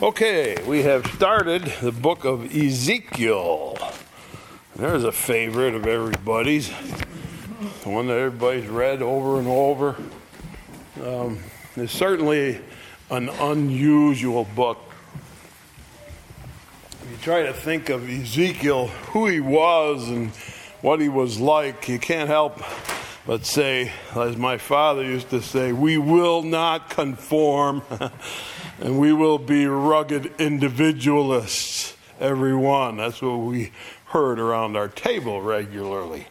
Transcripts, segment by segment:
Okay, we have started the book of Ezekiel. There's a favorite of everybody's, the one that everybody's read over and over. Um, it's certainly an unusual book. If you try to think of Ezekiel, who he was and what he was like, you can't help but say, as my father used to say, we will not conform. and we will be rugged individualists, everyone. That's what we heard around our table regularly.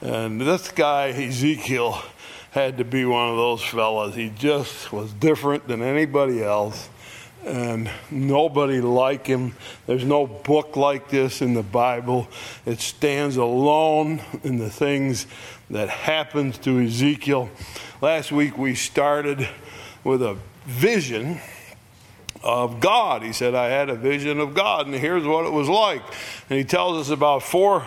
And this guy, Ezekiel, had to be one of those fellas. He just was different than anybody else, and nobody like him. There's no book like this in the Bible. It stands alone in the things that happens to Ezekiel. Last week we started with a vision of God. He said, I had a vision of God, and here's what it was like. And he tells us about four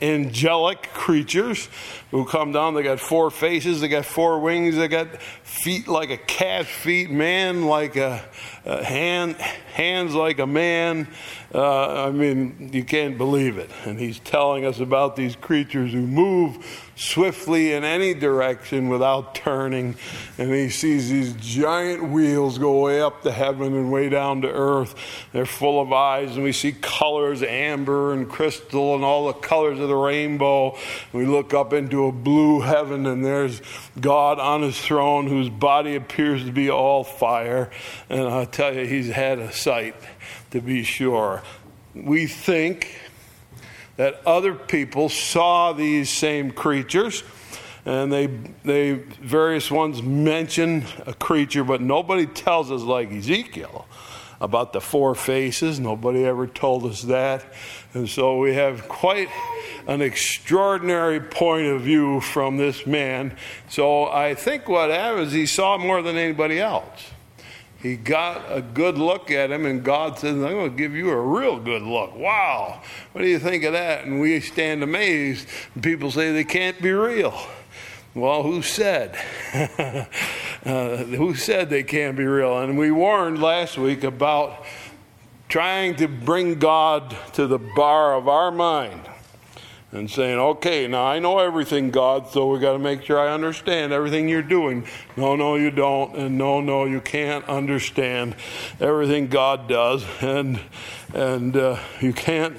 angelic creatures who come down. They got four faces, they got four wings, they got feet like a cat's feet, man like a, a hand, hands like a man. Uh, I mean, you can't believe it. And he's telling us about these creatures who move swiftly in any direction without turning. And he sees these giant wheels go way up to heaven and way down to earth. They're full of eyes, and we see colors amber and crystal and all the colors of the rainbow. We look up into a blue heaven, and there's God on his throne whose body appears to be all fire. And I tell you, he's had a sight to be sure. We think that other people saw these same creatures and they they various ones mention a creature but nobody tells us like Ezekiel about the four faces. Nobody ever told us that. And so we have quite an extraordinary point of view from this man. So i think what happened is he saw more than anybody else he got a good look at him, and God says, I'm going to give you a real good look. Wow. What do you think of that? And we stand amazed. People say they can't be real. Well, who said? uh, who said they can't be real? And we warned last week about trying to bring God to the bar of our mind and saying, okay, now I know everything, God, so we got to make sure I understand everything you're doing. No, no, you don't. And no, no, you can't understand everything God does. And, and uh, you can't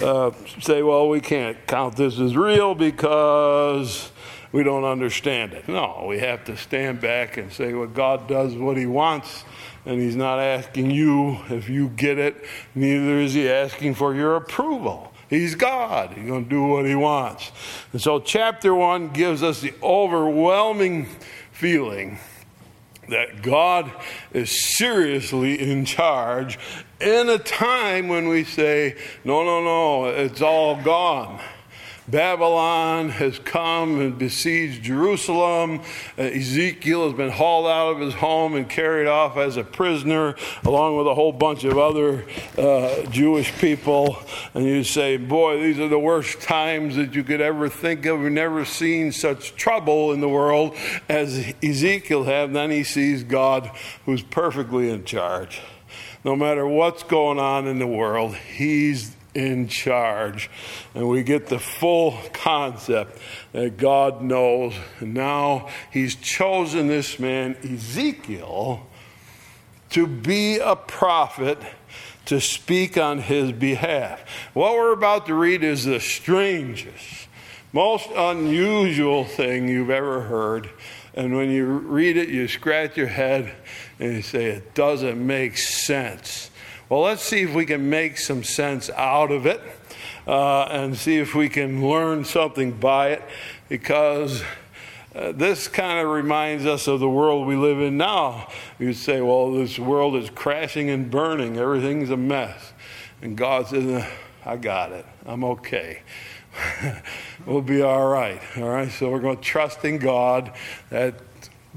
uh, say, well, we can't count this as real because we don't understand it. No, we have to stand back and say, well, God does what He wants. And he's not asking you if you get it, neither is he asking for your approval. He's God. He's going to do what he wants. And so, chapter one gives us the overwhelming feeling that God is seriously in charge in a time when we say, no, no, no, it's all gone. Babylon has come and besieged Jerusalem. Uh, Ezekiel has been hauled out of his home and carried off as a prisoner, along with a whole bunch of other uh, Jewish people. And you say, Boy, these are the worst times that you could ever think of. We've never seen such trouble in the world as Ezekiel had. And then he sees God who's perfectly in charge. No matter what's going on in the world, he's in charge. And we get the full concept that God knows. And now He's chosen this man, Ezekiel, to be a prophet to speak on his behalf. What we're about to read is the strangest, most unusual thing you've ever heard. And when you read it, you scratch your head and you say, it doesn't make sense. Well, let's see if we can make some sense out of it uh, and see if we can learn something by it because. Uh, this kind of reminds us of the world we live in now. You say, well, this world is crashing and burning, everything's a mess. And God says, I got it, I'm okay. we'll be all right. All right, so we're going to trust in God that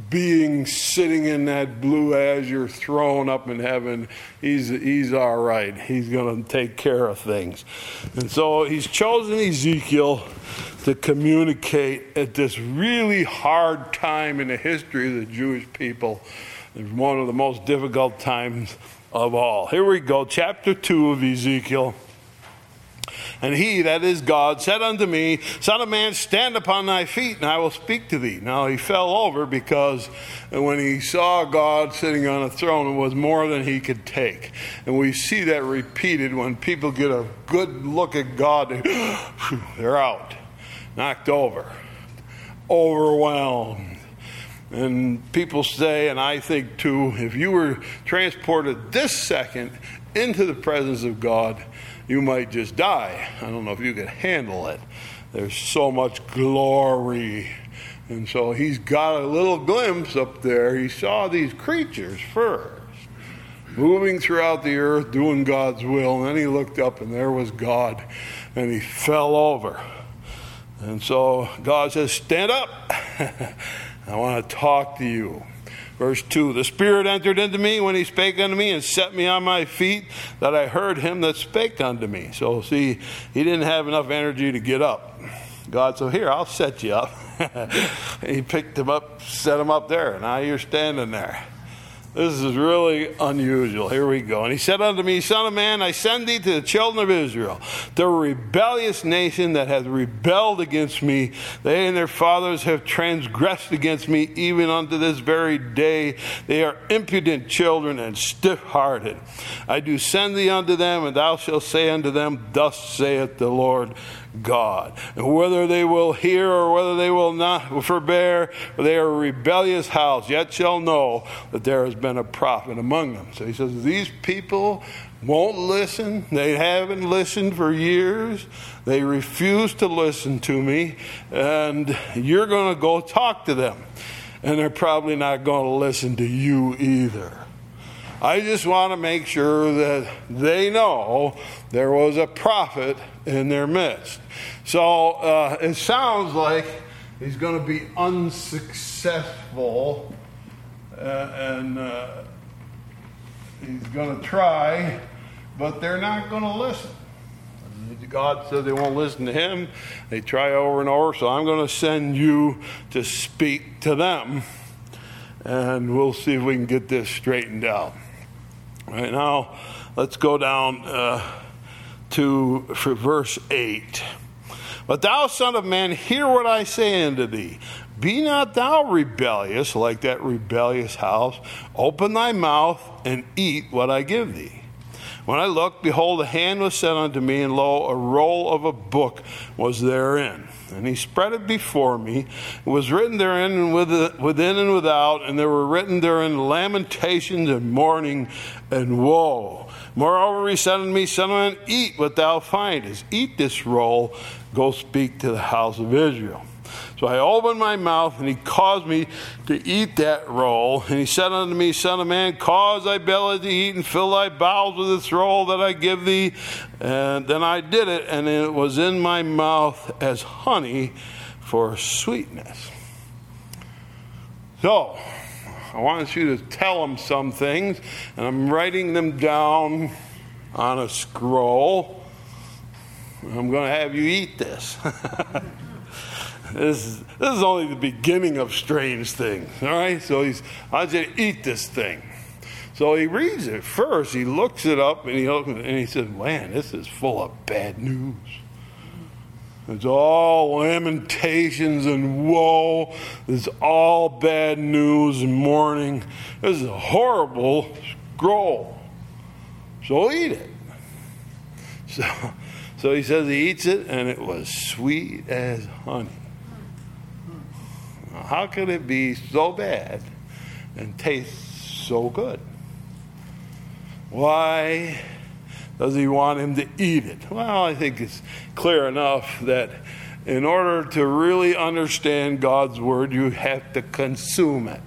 being sitting in that blue azure throne up in heaven, he's, he's all right. He's going to take care of things. And so he's chosen Ezekiel to communicate at this really hard time in the history of the Jewish people. It's one of the most difficult times of all. Here we go, chapter 2 of Ezekiel. And he, that is God, said unto me, Son of man, stand upon thy feet, and I will speak to thee. Now he fell over because when he saw God sitting on a throne, it was more than he could take. And we see that repeated when people get a good look at God, they're out, knocked over, overwhelmed. And people say, and I think too, if you were transported this second into the presence of God, you might just die. I don't know if you could handle it. There's so much glory. And so he's got a little glimpse up there. He saw these creatures first, moving throughout the earth, doing God's will. And then he looked up, and there was God, and he fell over. And so God says, Stand up. I want to talk to you. Verse 2 The Spirit entered into me when he spake unto me and set me on my feet, that I heard him that spake unto me. So, see, he didn't have enough energy to get up. God said, Here, I'll set you up. he picked him up, set him up there. Now you're standing there. This is really unusual. Here we go. And he said unto me, Son of man, I send thee to the children of Israel, the rebellious nation that hath rebelled against me. They and their fathers have transgressed against me, even unto this very day. They are impudent children and stiff hearted. I do send thee unto them, and thou shalt say unto them, Thus saith the Lord God. And whether they will hear or whether they will not forbear, they are a rebellious house, yet shall know that there has been a prophet among them. So he says, These people won't listen. They haven't listened for years. They refuse to listen to me. And you're going to go talk to them. And they're probably not going to listen to you either. I just want to make sure that they know there was a prophet in their midst. So uh, it sounds like he's going to be unsuccessful uh, and uh, he's going to try, but they're not going to listen. God said they won't listen to him. They try over and over, so I'm going to send you to speak to them. And we'll see if we can get this straightened out. Right now, let's go down uh, to verse 8. But thou, son of man, hear what I say unto thee. Be not thou rebellious like that rebellious house. Open thy mouth and eat what I give thee. When I looked, behold, a hand was set unto me, and lo, a roll of a book was therein. And he spread it before me. It was written therein and within and without, and there were written therein lamentations and mourning and woe. Moreover, he said unto me, Son of man, eat what thou findest. Eat this roll. Go speak to the house of Israel. So I opened my mouth, and he caused me to eat that roll. And he said unto me, Son of man, cause thy belly to eat, and fill thy bowels with this roll that I give thee. And then I did it, and it was in my mouth as honey for sweetness. So, I want you to tell them some things, and I'm writing them down on a scroll. I'm going to have you eat this. This is, this is only the beginning of strange things. All right? So he's, I say, eat this thing. So he reads it first. He looks it up and he opens it and he says, Man, this is full of bad news. It's all lamentations and woe. It's all bad news and mourning. This is a horrible scroll. So eat it. So, so he says he eats it and it was sweet as honey. How could it be so bad and taste so good? Why does he want him to eat it? Well, I think it's clear enough that in order to really understand God's word, you have to consume it.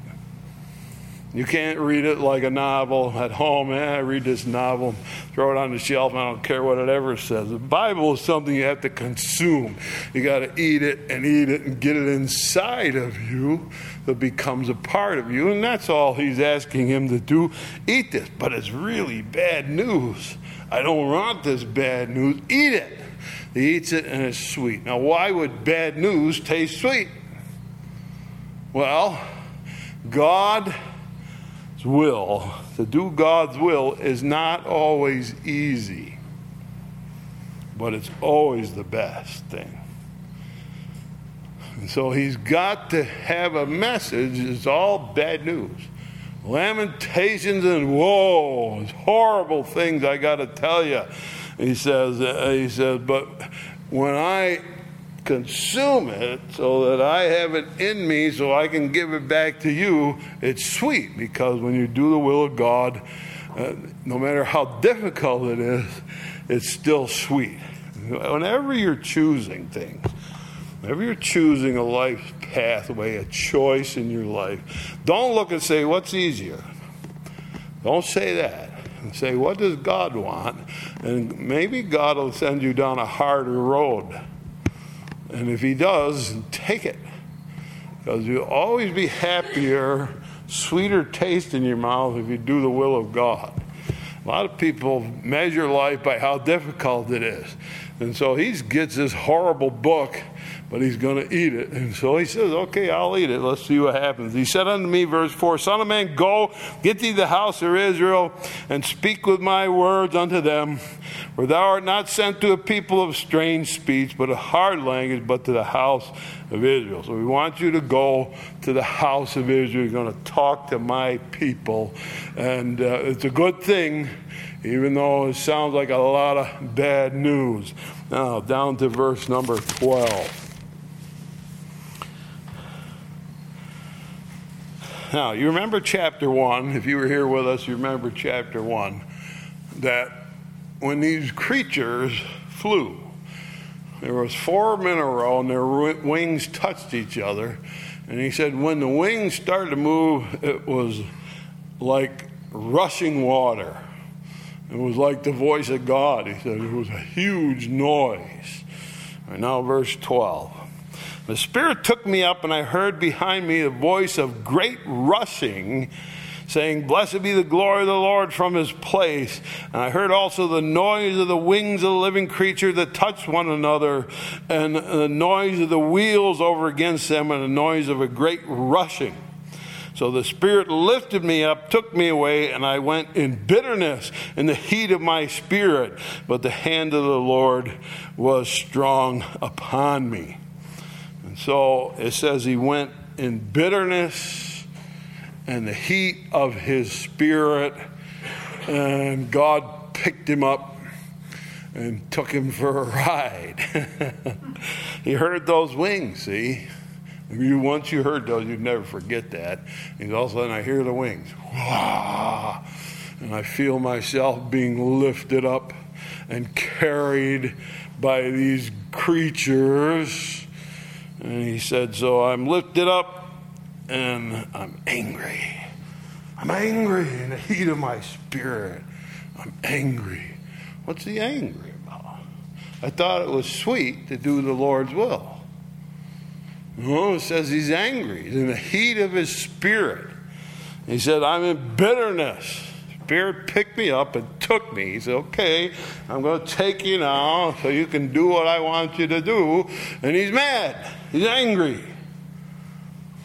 You can't read it like a novel at home. Eh, I read this novel, throw it on the shelf, I don't care what it ever says. The Bible is something you have to consume. You got to eat it and eat it and get it inside of you that becomes a part of you. And that's all he's asking him to do. Eat this. But it's really bad news. I don't want this bad news. Eat it. He eats it and it's sweet. Now, why would bad news taste sweet? Well, God will, to do God's will, is not always easy, but it's always the best thing. And so he's got to have a message. It's all bad news. Lamentations and woe, horrible things I got to tell you. He says, uh, he says, but when I consume it so that I have it in me so I can give it back to you, it's sweet because when you do the will of God, uh, no matter how difficult it is, it's still sweet. Whenever you're choosing things, whenever you're choosing a life pathway, a choice in your life, don't look and say, What's easier? Don't say that. Say, What does God want? And maybe God will send you down a harder road and if he does, take it. Because you'll always be happier, sweeter taste in your mouth if you do the will of God. A lot of people measure life by how difficult it is. And so he gets this horrible book but he's going to eat it. And so he says, Okay, I'll eat it. Let's see what happens. He said unto me, verse 4 Son of man, go, get thee the house of Israel, and speak with my words unto them. For thou art not sent to a people of strange speech, but a hard language, but to the house of Israel. So we want you to go to the house of Israel. You're going to talk to my people. And uh, it's a good thing, even though it sounds like a lot of bad news. Now, down to verse number 12. Now, you remember chapter 1, if you were here with us, you remember chapter 1, that when these creatures flew, there was four in a row and their wings touched each other. And he said when the wings started to move, it was like rushing water. It was like the voice of God. He said it was a huge noise. And now, verse 12. The Spirit took me up, and I heard behind me a voice of great rushing, saying, Blessed be the glory of the Lord from his place. And I heard also the noise of the wings of the living creature that touched one another, and the noise of the wheels over against them, and the noise of a great rushing. So the Spirit lifted me up, took me away, and I went in bitterness in the heat of my spirit. But the hand of the Lord was strong upon me. So it says he went in bitterness and the heat of his spirit, and God picked him up and took him for a ride. he heard those wings, see? You once you heard those, you'd never forget that. And all of a sudden I hear the wings. Wah! And I feel myself being lifted up and carried by these creatures and he said, So I'm lifted up and I'm angry. I'm angry in the heat of my spirit. I'm angry. What's he angry about? I thought it was sweet to do the Lord's will. No, it says he's angry. He's in the heat of his spirit. He said, I'm in bitterness. Spirit picked me up and took me. He said, Okay, I'm going to take you now so you can do what I want you to do. And he's mad. He's angry.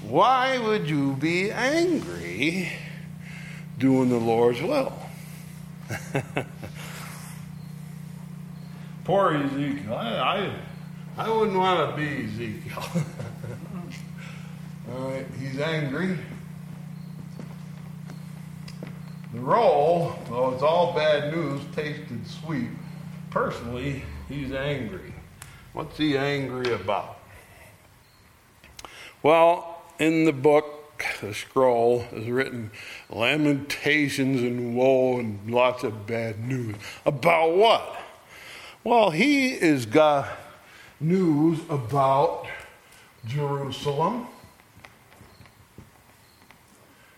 Why would you be angry doing the Lord's will? Poor Ezekiel. I, I, I wouldn't want to be Ezekiel. All right, he's angry. The roll, though it's all bad news, tasted sweet. Personally, he's angry. What's he angry about? Well, in the book, the scroll is written lamentations and woe and lots of bad news. About what? Well, he has got news about Jerusalem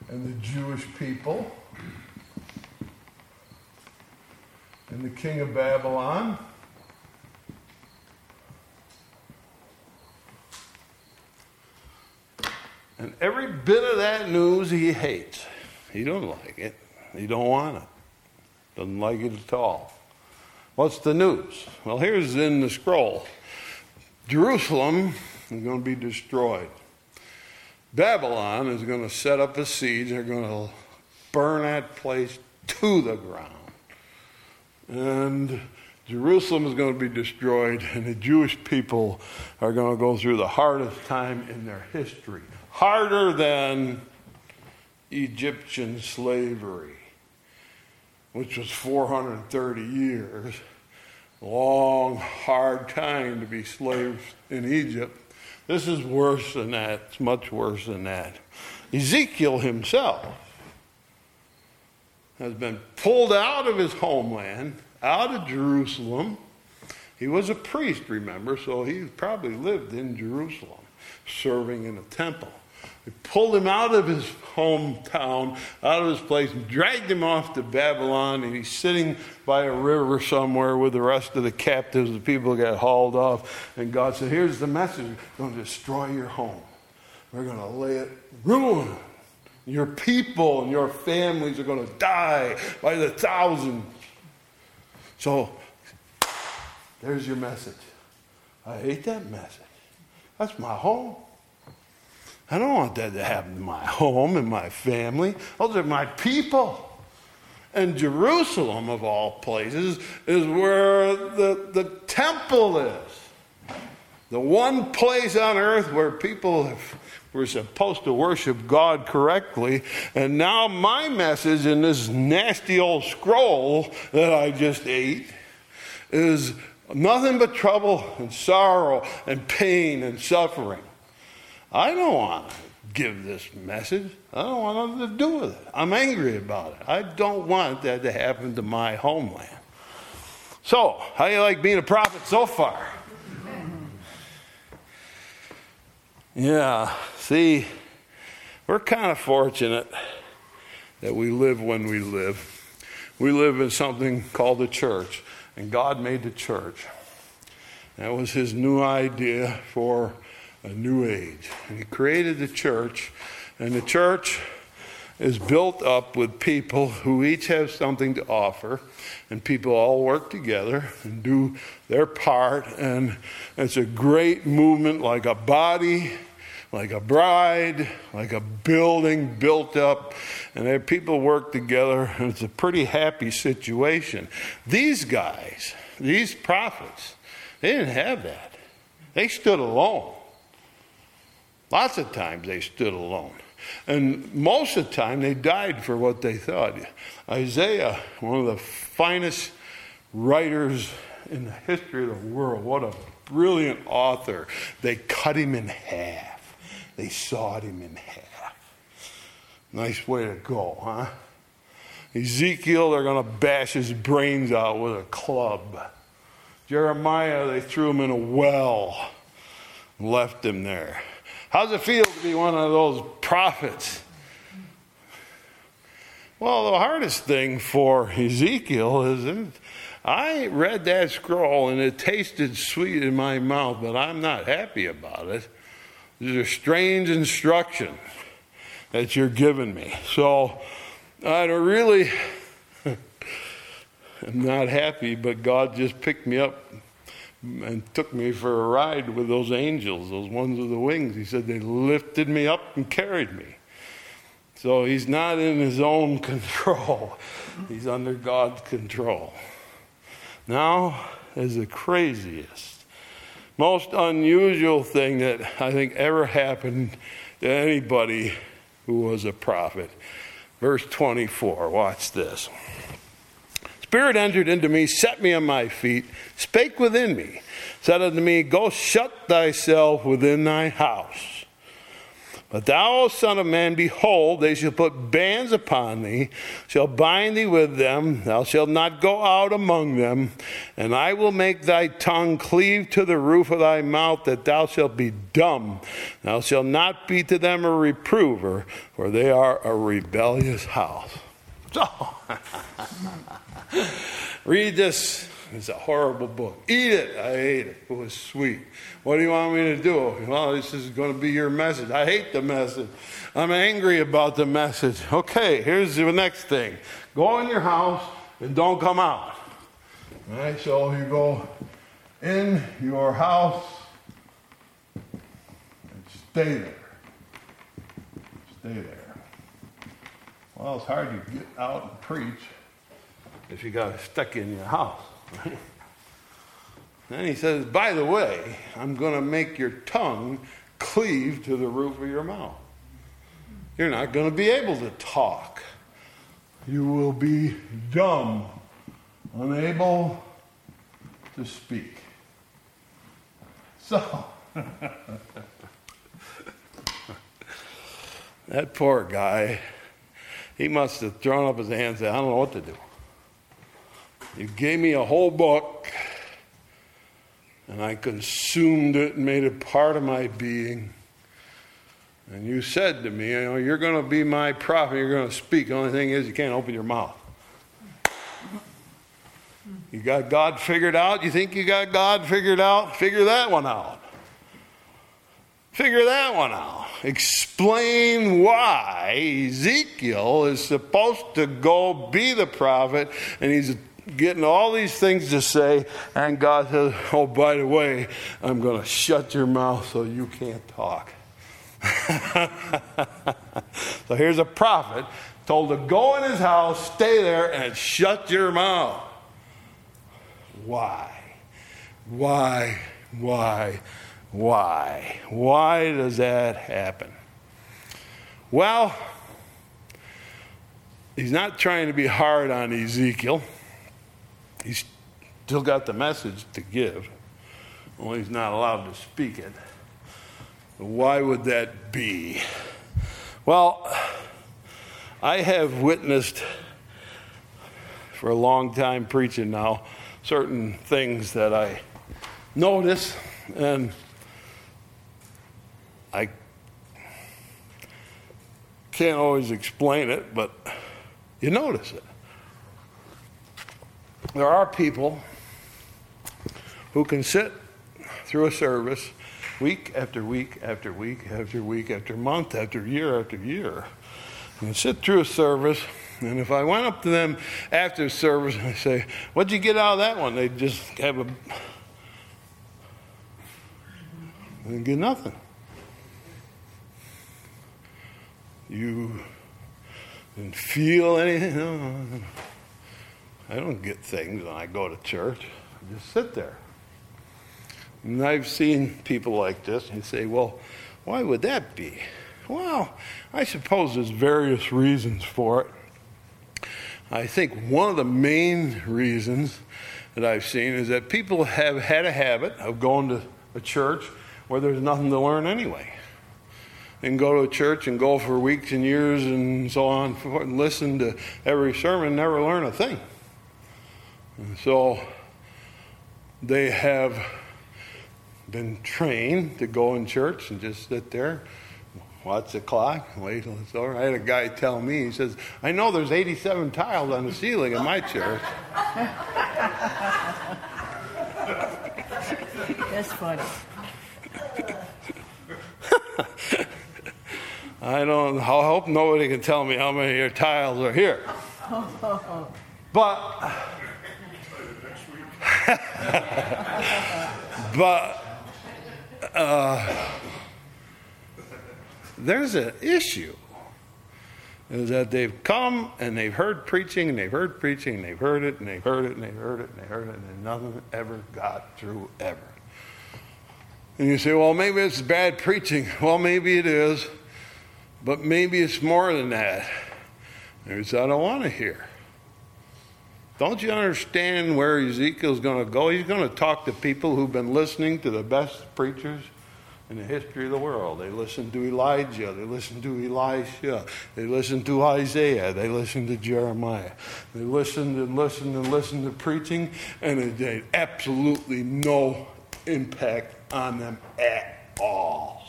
and the Jewish people and the king of Babylon. And every bit of that news he hates. He don't like it. He don't want it. Doesn't like it at all. What's the news? Well, here's in the scroll. Jerusalem is going to be destroyed. Babylon is going to set up a siege. They're going to burn that place to the ground. And Jerusalem is going to be destroyed, and the Jewish people are going to go through the hardest time in their history. Harder than Egyptian slavery, which was 430 years. Long, hard time to be slaves in Egypt. This is worse than that. It's much worse than that. Ezekiel himself has been pulled out of his homeland, out of Jerusalem. He was a priest, remember, so he probably lived in Jerusalem, serving in a temple. They pulled him out of his hometown, out of his place, and dragged him off to Babylon. And he's sitting by a river somewhere with the rest of the captives. The people got hauled off. And God said, Here's the message we're going to destroy your home. We're going to lay it ruin. Your people and your families are going to die by the thousands. So, there's your message. I hate that message. That's my home. I don't want that to happen to my home and my family. Those are my people. And Jerusalem, of all places, is where the, the temple is. The one place on earth where people were supposed to worship God correctly. And now, my message in this nasty old scroll that I just ate is nothing but trouble and sorrow and pain and suffering. I don't want to give this message. I don't want nothing to do with it. I'm angry about it. I don't want that to happen to my homeland. So, how do you like being a prophet so far? Yeah, see, we're kind of fortunate that we live when we live. We live in something called the church, and God made the church. That was his new idea for a new age. And he created the church, and the church is built up with people who each have something to offer, and people all work together and do their part. And it's a great movement, like a body, like a bride, like a building built up, and people work together, and it's a pretty happy situation. These guys, these prophets, they didn't have that. They stood alone. Lots of times they stood alone. And most of the time they died for what they thought. Isaiah, one of the finest writers in the history of the world, what a brilliant author. They cut him in half, they sawed him in half. Nice way to go, huh? Ezekiel, they're going to bash his brains out with a club. Jeremiah, they threw him in a well, left him there. How's it feel to be one of those prophets? Well, the hardest thing for Ezekiel is it, I read that scroll and it tasted sweet in my mouth, but I'm not happy about it. These are strange instructions that you're giving me. So I really am not happy, but God just picked me up and took me for a ride with those angels, those ones with the wings. He said they lifted me up and carried me. So he's not in his own control, he's under God's control. Now is the craziest, most unusual thing that I think ever happened to anybody who was a prophet. Verse 24, watch this. Spirit entered into me, set me on my feet, spake within me, said unto me, Go shut thyself within thy house. But thou, Son of Man, behold, they shall put bands upon thee, shall bind thee with them, thou shalt not go out among them, and I will make thy tongue cleave to the roof of thy mouth, that thou shalt be dumb. Thou shalt not be to them a reprover, for they are a rebellious house. Read this. It's a horrible book. Eat it. I ate it. It was sweet. What do you want me to do? Well, this is going to be your message. I hate the message. I'm angry about the message. Okay, here's the next thing go in your house and don't come out. All right, so you go in your house and stay there. Stay there. Well, it's hard to get out and preach if you got stuck in your house. Right? Then he says, By the way, I'm going to make your tongue cleave to the roof of your mouth. You're not going to be able to talk. You will be dumb, unable to speak. So, that poor guy, he must have thrown up his hands and said, I don't know what to do. You gave me a whole book, and I consumed it and made it part of my being. And you said to me, you know, you're going to be my prophet, you're going to speak. The only thing is, you can't open your mouth. You got God figured out? You think you got God figured out? Figure that one out. Figure that one out. Explain why Ezekiel is supposed to go be the prophet and he's getting all these things to say, and God says, Oh, by the way, I'm going to shut your mouth so you can't talk. so here's a prophet told to go in his house, stay there, and shut your mouth. Why? Why? Why? Why? Why does that happen? Well, he's not trying to be hard on Ezekiel. He's still got the message to give, only he's not allowed to speak it. Why would that be? Well, I have witnessed for a long time preaching now certain things that I notice, and I can't always explain it, but you notice it. There are people who can sit through a service week after week after week after week after month after year after year and sit through a service and if I went up to them after service and I say, What'd you get out of that one? They'd just have a. They get nothing. You didn't feel anything. I don't get things when I go to church. I just sit there. And I've seen people like this and say, Well, why would that be? Well, I suppose there's various reasons for it. I think one of the main reasons that I've seen is that people have had a habit of going to a church where there's nothing to learn anyway. And go to church and go for weeks and years and so on and listen to every sermon, never learn a thing. And so they have been trained to go in church and just sit there Watch the clock, wait till it's over. I had a guy tell me, he says, I know there's 87 tiles on the ceiling in my church. That's funny. I don't, I hope nobody can tell me how many of your tiles are here. But, but, uh, there's an issue. Is that they've come and they've heard preaching and they've heard preaching and they've heard it and they've heard it and they've heard it and they've heard it and nothing ever got through ever. And you say, well, maybe it's bad preaching. Well, maybe it is, but maybe it's more than that. There's I don't want to hear. Don't you understand where Ezekiel's going to go? He's going to talk to people who've been listening to the best preachers in the history of the world. They listened to Elijah, they listened to Elisha, they listened to Isaiah, they listened to Jeremiah. They listened and listened and listened to preaching, and it had absolutely no impact on them at all.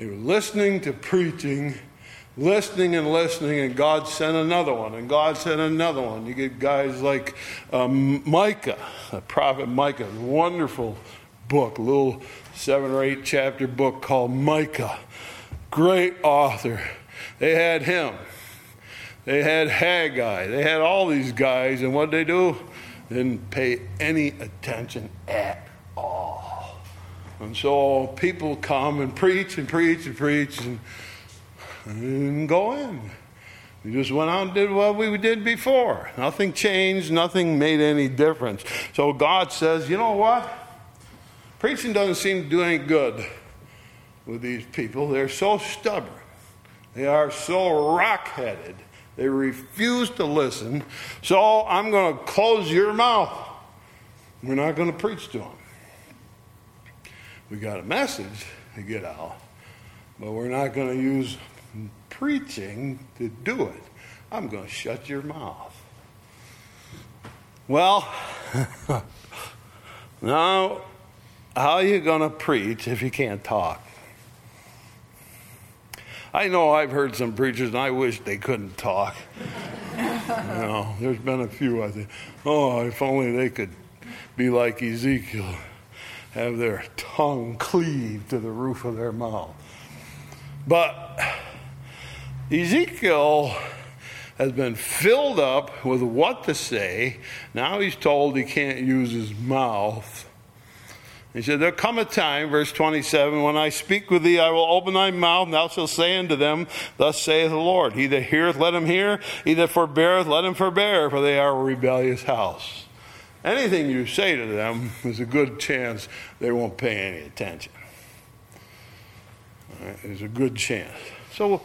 They were listening to preaching listening and listening, and God sent another one, and God sent another one. You get guys like um, Micah, the prophet Micah, wonderful book, little seven or eight chapter book called Micah. Great author. They had him. They had Haggai. They had all these guys, and what did they do? They Didn't pay any attention at all. And so people come and preach and preach and preach, and and go in. We just went out and did what we did before. Nothing changed, nothing made any difference. So God says, you know what? Preaching doesn't seem to do any good with these people. They're so stubborn, they are so rock headed. They refuse to listen. So I'm going to close your mouth. We're not going to preach to them. We got a message to get out, but we're not going to use preaching to do it. I'm going to shut your mouth. Well, now, how are you going to preach if you can't talk? I know I've heard some preachers, and I wish they couldn't talk. you know, there's been a few I think, oh, if only they could be like Ezekiel, have their tongue cleave to the roof of their mouth. But Ezekiel has been filled up with what to say. Now he's told he can't use his mouth. He said, There'll come a time, verse 27, when I speak with thee, I will open thy mouth, and thou shalt say unto them, Thus saith the Lord. He that heareth, let him hear. He that forbeareth, let him forbear, for they are a rebellious house. Anything you say to them, there's a good chance they won't pay any attention. Right, there's a good chance. So,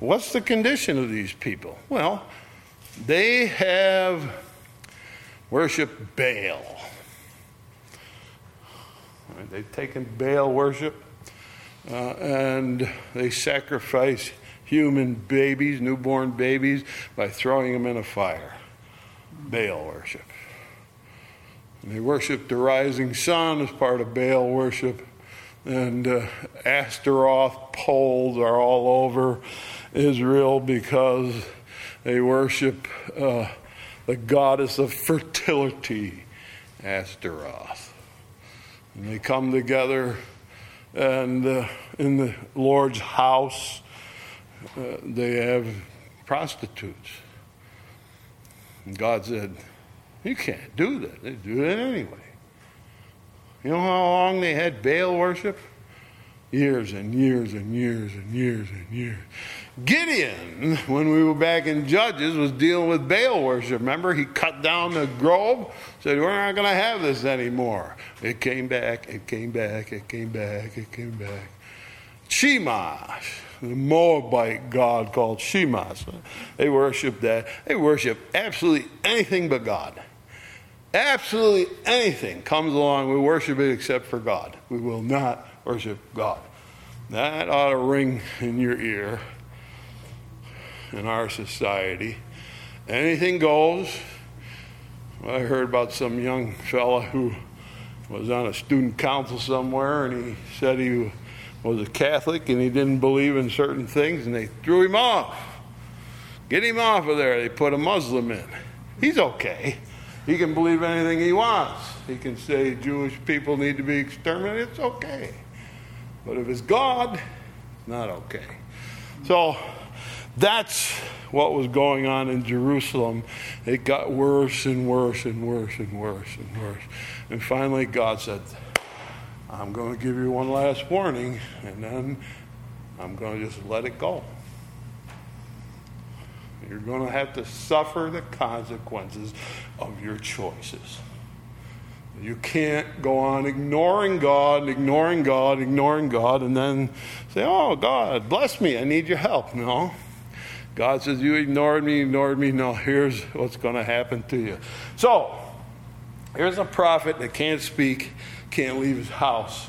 What's the condition of these people? Well, they have worshiped Baal. Right, they've taken Baal worship uh, and they sacrifice human babies, newborn babies, by throwing them in a fire. Baal worship. They worship the rising sun as part of Baal worship. And uh, Astaroth poles are all over Israel because they worship uh, the goddess of fertility, Astaroth. And they come together and uh, in the Lord's house, uh, they have prostitutes. And God said, You can't do that. They do it anyway. You know how long they had Baal worship? Years and years and years and years and years. Gideon, when we were back in Judges, was dealing with Baal worship. Remember, he cut down the grove, said, We're not going to have this anymore. It came back, it came back, it came back, it came back. Chemosh, the Moabite god called Chemosh, they worship that. They worship absolutely anything but God. Absolutely anything comes along, we worship it except for God. We will not worship God. That ought to ring in your ear in our society. Anything goes. I heard about some young fella who was on a student council somewhere and he said he was a Catholic and he didn't believe in certain things and they threw him off. Get him off of there. They put a Muslim in. He's okay. He can believe anything he wants. He can say Jewish people need to be exterminated. It's okay. But if it's God, it's not okay. So that's what was going on in Jerusalem. It got worse and worse and worse and worse and worse. And finally, God said, I'm going to give you one last warning, and then I'm going to just let it go. You're going to have to suffer the consequences of your choices. You can't go on ignoring God, ignoring God, ignoring God, and then say, Oh, God, bless me. I need your help. No. God says, You ignored me, ignored me. No, here's what's going to happen to you. So, here's a prophet that can't speak, can't leave his house.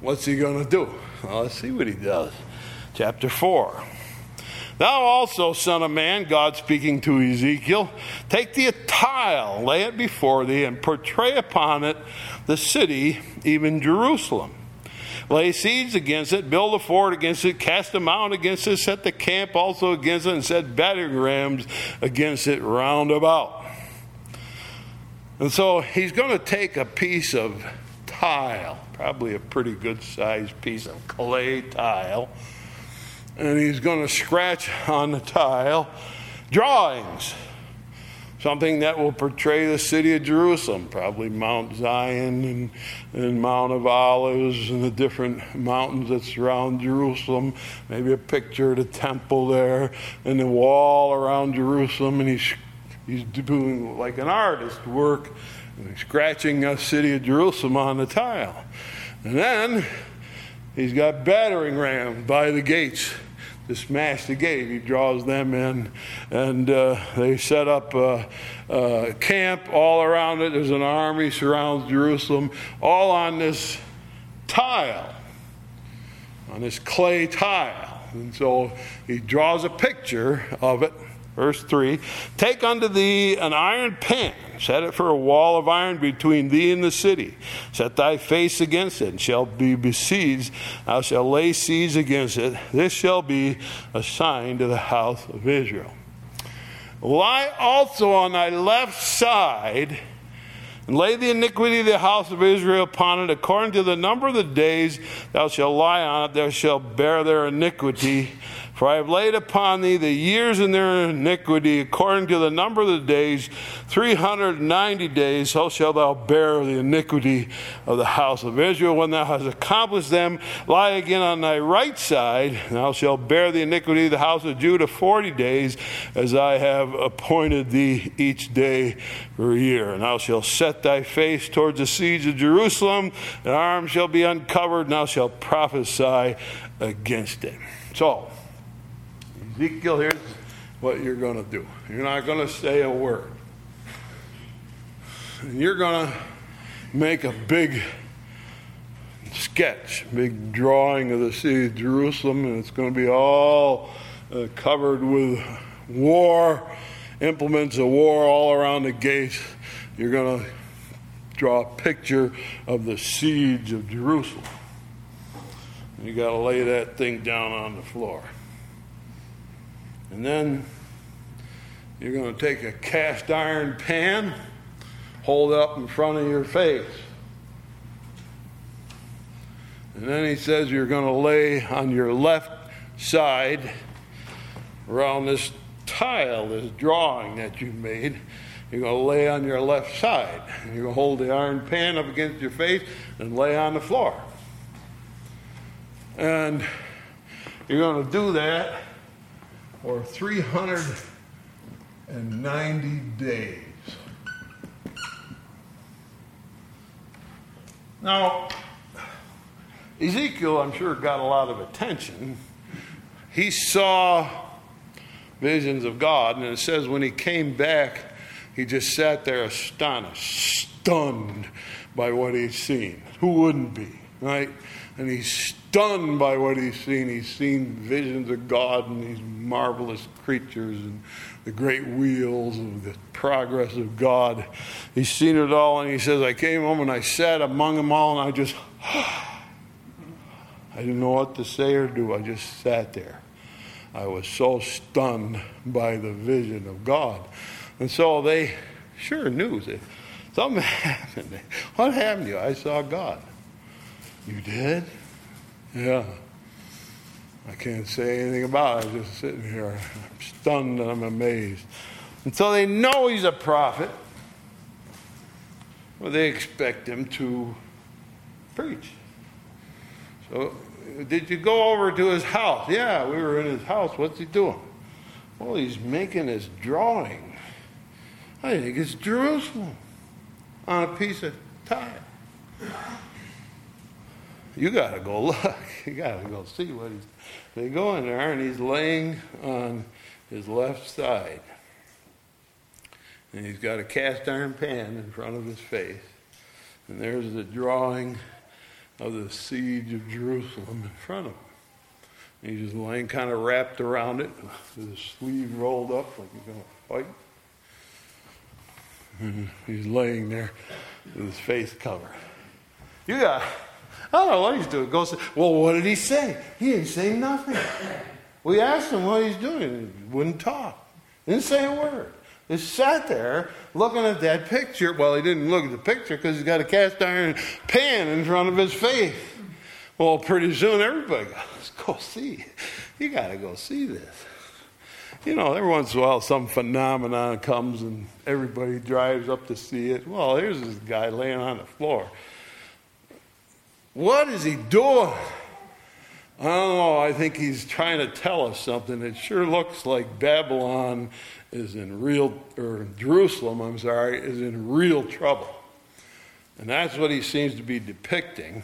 What's he going to do? Well, let's see what he does. Chapter 4. Thou also, son of man, God speaking to Ezekiel, take thee a tile, lay it before thee, and portray upon it the city, even Jerusalem. Lay siege against it, build a fort against it, cast a mound against it, set the camp also against it, and set battering rams against it round about. And so he's going to take a piece of tile, probably a pretty good sized piece of clay tile and he's going to scratch on the tile drawings. something that will portray the city of Jerusalem, probably Mount Zion and, and Mount of Olives and the different mountains that surround Jerusalem. Maybe a picture of the temple there and the wall around Jerusalem. And he's, he's doing like an artist work, scratching a city of Jerusalem on the tile. And then he's got battering rams by the gates to smash the gate. He draws them in, and uh, they set up a, a, camp all around it. There's an army surrounds Jerusalem, all on this tile, on this clay tile. And so he draws a picture of it. Verse 3 Take unto thee an iron pan Set it for a wall of iron between thee and the city. Set thy face against it, and shall be besieged. Thou shalt lay siege against it. This shall be a sign to the house of Israel. Lie also on thy left side, and lay the iniquity of the house of Israel upon it, according to the number of the days thou shalt lie on it, thou shalt bear their iniquity for I have laid upon thee the years in their iniquity according to the number of the days, 390 days, so shalt thou bear the iniquity of the house of Israel. When thou hast accomplished them, lie again on thy right side, and thou shalt bear the iniquity of the house of Judah 40 days, as I have appointed thee each day for a year. And thou shalt set thy face towards the siege of Jerusalem, and arms shall be uncovered, and thou shalt prophesy against it. So, Ezekiel, here's what you're going to do. You're not going to say a word. And You're going to make a big sketch, big drawing of the city of Jerusalem, and it's going to be all uh, covered with war, implements of war all around the gates. You're going to draw a picture of the siege of Jerusalem. You got to lay that thing down on the floor. And then you're going to take a cast iron pan, hold it up in front of your face. And then he says you're going to lay on your left side around this tile, this drawing that you made. You're going to lay on your left side. And you're going to hold the iron pan up against your face and lay on the floor. And you're going to do that or 390 days. Now, Ezekiel, I'm sure, got a lot of attention. He saw visions of God, and it says when he came back, he just sat there astonished, stunned by what he'd seen. Who wouldn't be, right? And he's stunned by what he's seen. He's seen visions of God and these marvelous creatures and the great wheels of the progress of God. He's seen it all, and he says, I came home and I sat among them all, and I just, I didn't know what to say or do. I just sat there. I was so stunned by the vision of God. And so they sure knew something happened. What happened to you? I saw God. You did? Yeah. I can't say anything about it. I'm just sitting here. I'm stunned and I'm amazed. And so they know he's a prophet. Well, they expect him to preach. So, did you go over to his house? Yeah, we were in his house. What's he doing? Well, he's making his drawing. I think it's Jerusalem on a piece of tile you got to go look. You got to go see what he's. They go in there, and he's laying on his left side. And he's got a cast iron pan in front of his face. And there's the drawing of the siege of Jerusalem in front of him. And he's just laying kind of wrapped around it, with his sleeve rolled up like he's going to fight. And he's laying there with his face covered. You got I don't know what he's doing. Goes, well, what did he say? He didn't say nothing. We asked him what he's doing. He wouldn't talk. Didn't say a word. Just sat there looking at that picture. Well, he didn't look at the picture because he's got a cast iron pan in front of his face. Well, pretty soon everybody goes, go see. You got to go see this. you know, every once in a while some phenomenon comes and everybody drives up to see it. Well, here's this guy laying on the floor. What is he doing? I don't know. I think he's trying to tell us something. It sure looks like Babylon is in real, or Jerusalem, I'm sorry, is in real trouble. And that's what he seems to be depicting.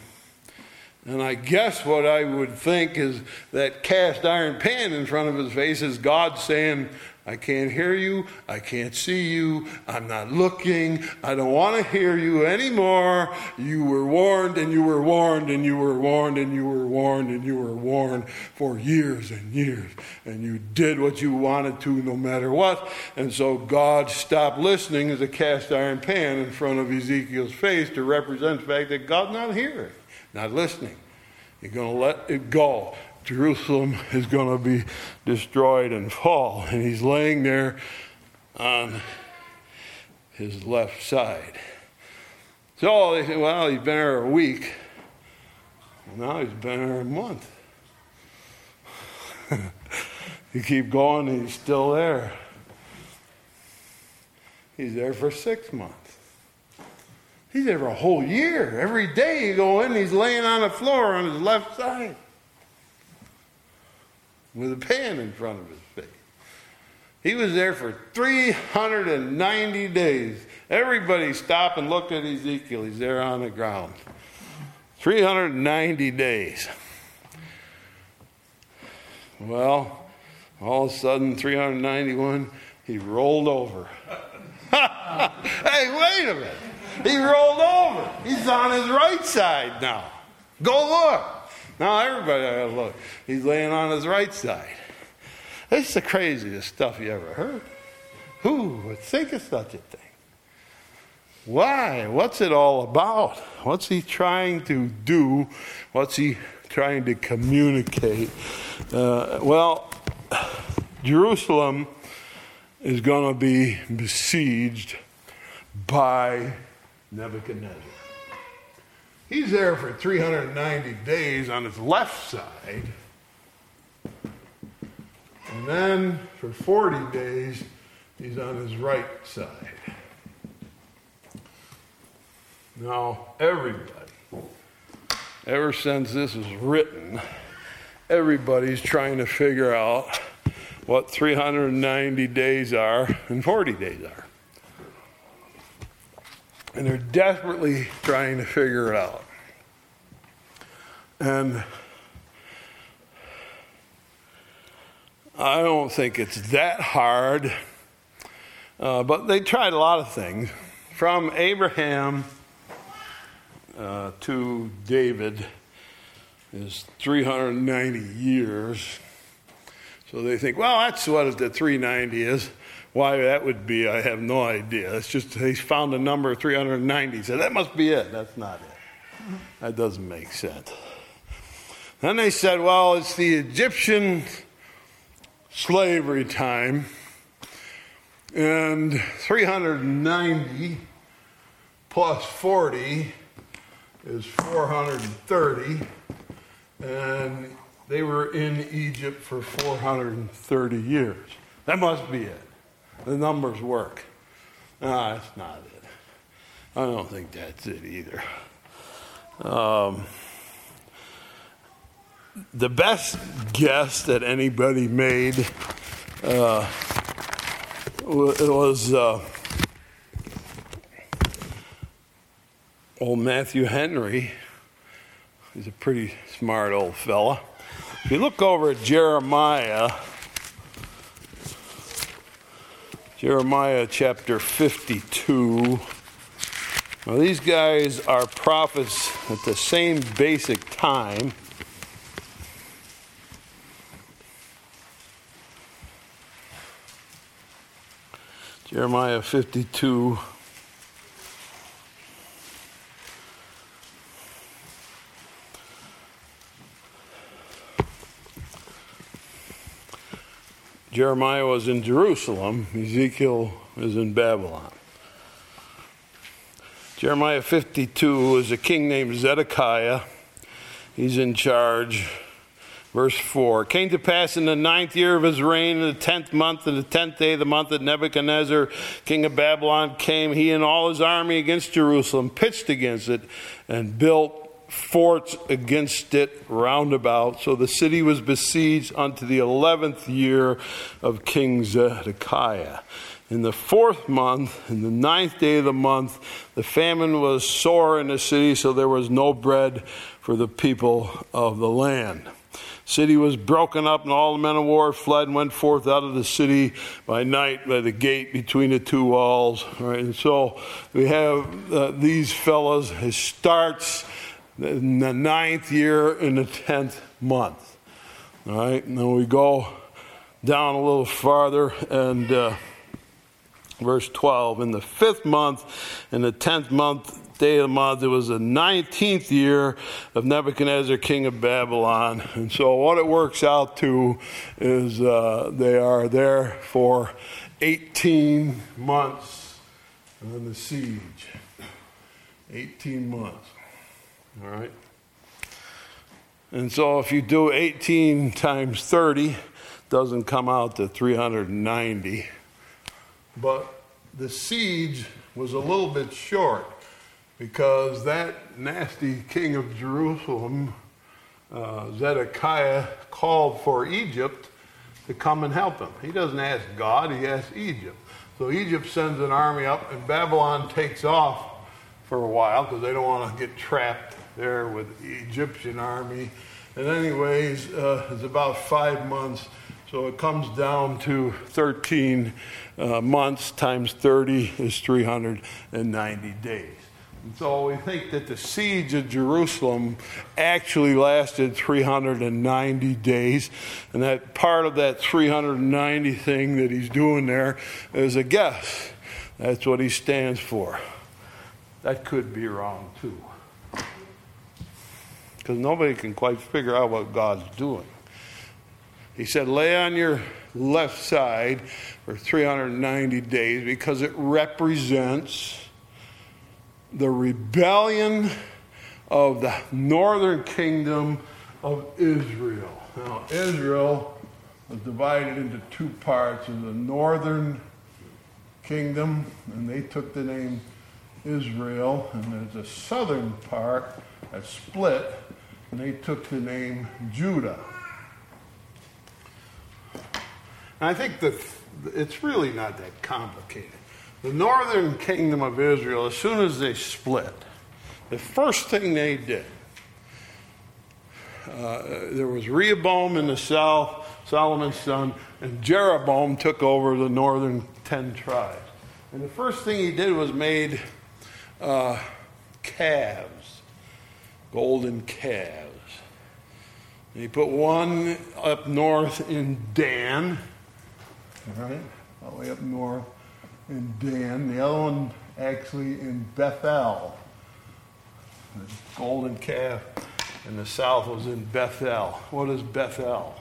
And I guess what I would think is that cast iron pan in front of his face is God saying, I can't hear you. I can't see you. I'm not looking. I don't want to hear you anymore. You were warned and you were warned and you were warned and you were warned and you were warned for years and years. And you did what you wanted to no matter what. And so God stopped listening as a cast iron pan in front of Ezekiel's face to represent the fact that God's not hearing, not listening. You're going to let it go. Jerusalem is going to be destroyed and fall. And he's laying there on his left side. So they say, well, he's been there a week. Now he's been there a month. you keep going, and he's still there. He's there for six months. He's there for a whole year. Every day you go in, he's laying on the floor on his left side with a pan in front of his face. He was there for 390 days. Everybody stopped and looked at Ezekiel. He's there on the ground. 390 days. Well, all of a sudden, 391, he rolled over. hey, wait a minute. He rolled over. He's on his right side now. Go look. Now everybody got to look. He's laying on his right side. It's the craziest stuff you ever heard. Who would think of such a thing? Why? What's it all about? What's he trying to do? What's he trying to communicate? Uh, well, Jerusalem is going to be besieged by Nebuchadnezzar. He's there for 390 days on his left side. And then for 40 days, he's on his right side. Now, everybody, ever since this was written, everybody's trying to figure out what 390 days are and 40 days are. And they're desperately trying to figure it out. And I don't think it's that hard, uh, but they tried a lot of things. From Abraham uh, to David is 390 years. So they think, well, that's what the 390 is. Why that would be, I have no idea. It's just he found a number of 390. He said, that must be it. That's not it. That doesn't make sense. Then they said, well, it's the Egyptian slavery time. And 390 plus 40 is 430. And they were in Egypt for 430 years. That must be it. The numbers work. No, that's not it. I don't think that's it either. Um, the best guess that anybody made uh, was uh, old Matthew Henry. He's a pretty smart old fella. If you look over at Jeremiah, Jeremiah chapter 52. Now, these guys are prophets at the same basic time. Jeremiah 52. Jeremiah was in Jerusalem, Ezekiel is in Babylon. Jeremiah 52 is a king named Zedekiah. He's in charge. Verse 4 It came to pass in the ninth year of his reign, in the tenth month, in the tenth day of the month, that Nebuchadnezzar, king of Babylon, came, he and all his army against Jerusalem, pitched against it, and built forts against it round about. So the city was besieged unto the eleventh year of King Zedekiah. In the fourth month, in the ninth day of the month, the famine was sore in the city, so there was no bread for the people of the land. City was broken up, and all the men of war fled and went forth out of the city by night by the gate between the two walls. Right, and so we have uh, these fellows. It starts in the ninth year in the tenth month. All right, and then we go down a little farther and uh, verse 12 in the fifth month in the tenth month day of the month it was the 19th year of nebuchadnezzar king of babylon. And so what it works out to is uh, they are there for 18 months then the siege. 18 months all right. And so if you do 18 times 30, doesn't come out to 390. But the siege was a little bit short because that nasty king of Jerusalem, uh, Zedekiah, called for Egypt to come and help him. He doesn't ask God, he asks Egypt. So Egypt sends an army up, and Babylon takes off for a while because they don't want to get trapped there with the Egyptian army. And, anyways, uh, it's about five months. So it comes down to 13 uh, months times 30 is 390 days. And so we think that the siege of Jerusalem actually lasted 390 days. And that part of that 390 thing that he's doing there is a guess. That's what he stands for. That could be wrong too because nobody can quite figure out what God's doing. He said, lay on your left side for 390 days because it represents the rebellion of the northern kingdom of Israel. Now, Israel was divided into two parts of the northern kingdom, and they took the name Israel, and there's a southern part that split and they took the name Judah. And I think that it's really not that complicated. The northern kingdom of Israel, as soon as they split, the first thing they did, uh, there was Rehoboam in the south, Solomon's son, and Jeroboam took over the northern ten tribes. And the first thing he did was made uh, calves golden calves. And he put one up north in Dan, all right, all the way up north in Dan. The other one actually in Bethel. The golden calf in the south was in Bethel. What is Bethel?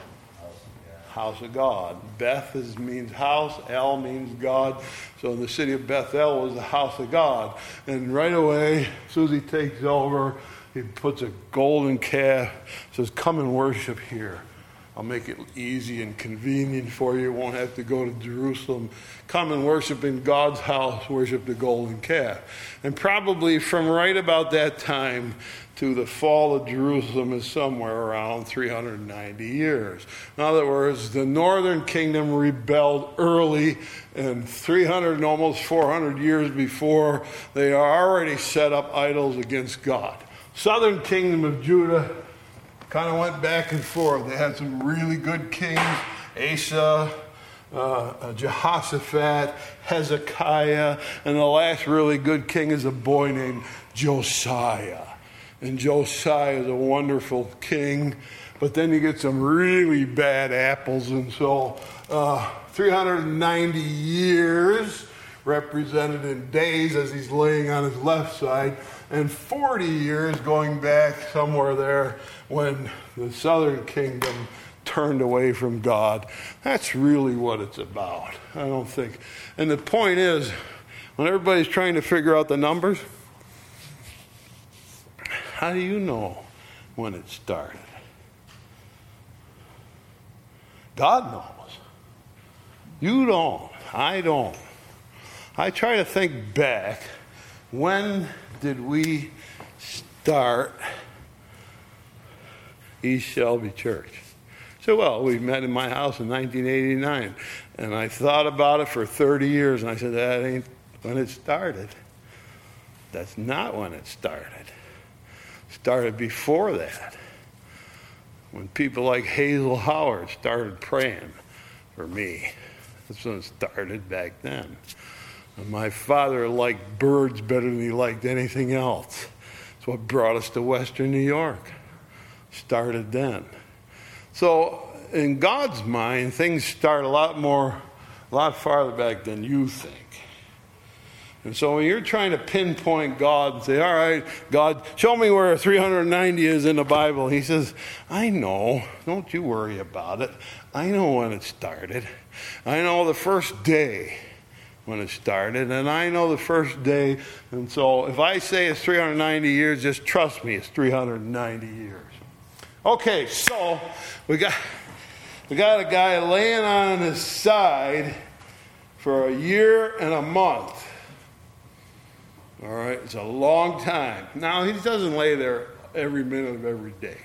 house of God. Beth is, means house, El means God. So the city of Bethel was the house of God. And right away, Susie takes over he puts a golden calf, says, Come and worship here. I'll make it easy and convenient for you. You won't have to go to Jerusalem. Come and worship in God's house, worship the golden calf. And probably from right about that time to the fall of Jerusalem is somewhere around 390 years. In other words, the northern kingdom rebelled early, and 300 and almost 400 years before, they are already set up idols against God southern kingdom of Judah kind of went back and forth. They had some really good kings Asa, uh, uh, Jehoshaphat, Hezekiah, and the last really good king is a boy named Josiah. And Josiah is a wonderful king, but then you get some really bad apples, and so uh, 390 years represented in days as he's laying on his left side and 40 years going back somewhere there when the southern kingdom turned away from God. That's really what it's about. I don't think. And the point is, when everybody's trying to figure out the numbers, how do you know when it started? God knows. You don't. I don't. I try to think back. When did we start East Shelby Church? So, well, we met in my house in 1989. And I thought about it for 30 years. And I said, that ain't when it started. That's not when it started. It started before that. When people like Hazel Howard started praying for me. That's when it started back then. And my father liked birds better than he liked anything else. That's what brought us to Western New York. Started then. So, in God's mind, things start a lot more, a lot farther back than you think. And so when you're trying to pinpoint God and say, all right, God, show me where 390 is in the Bible, he says, I know. Don't you worry about it. I know when it started. I know the first day when it started, and I know the first day. And so if I say it's 390 years, just trust me, it's 390 years. Okay, so we got we got a guy laying on his side for a year and a month. All right, it's a long time. Now he doesn't lay there every minute of every day.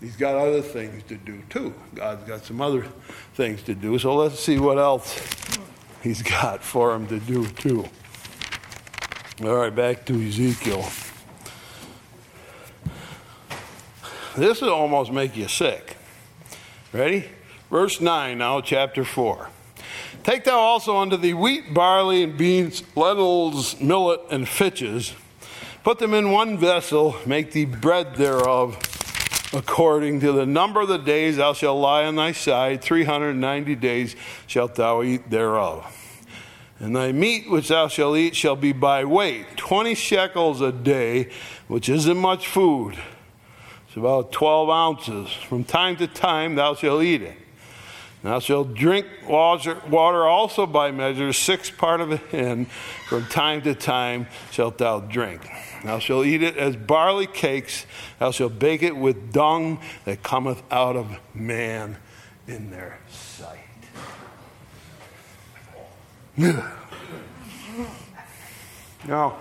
He's got other things to do too. God's got some other things to do. So let's see what else he's got for him to do too. All right, back to Ezekiel. This will almost make you sick. Ready? Verse 9 now, chapter 4. Take thou also unto thee wheat, barley, and beans, lentils, millet, and fitches. Put them in one vessel, make thee bread thereof, according to the number of the days thou shalt lie on thy side, 390 days shalt thou eat thereof. And thy meat which thou shalt eat shall be by weight, 20 shekels a day, which isn't much food. It's about 12 ounces. From time to time thou shalt eat it. Thou shalt drink water, also by measure, six part of a hin. From time to time shalt thou drink. Thou shalt eat it as barley cakes. Thou shalt bake it with dung that cometh out of man in their sight. now,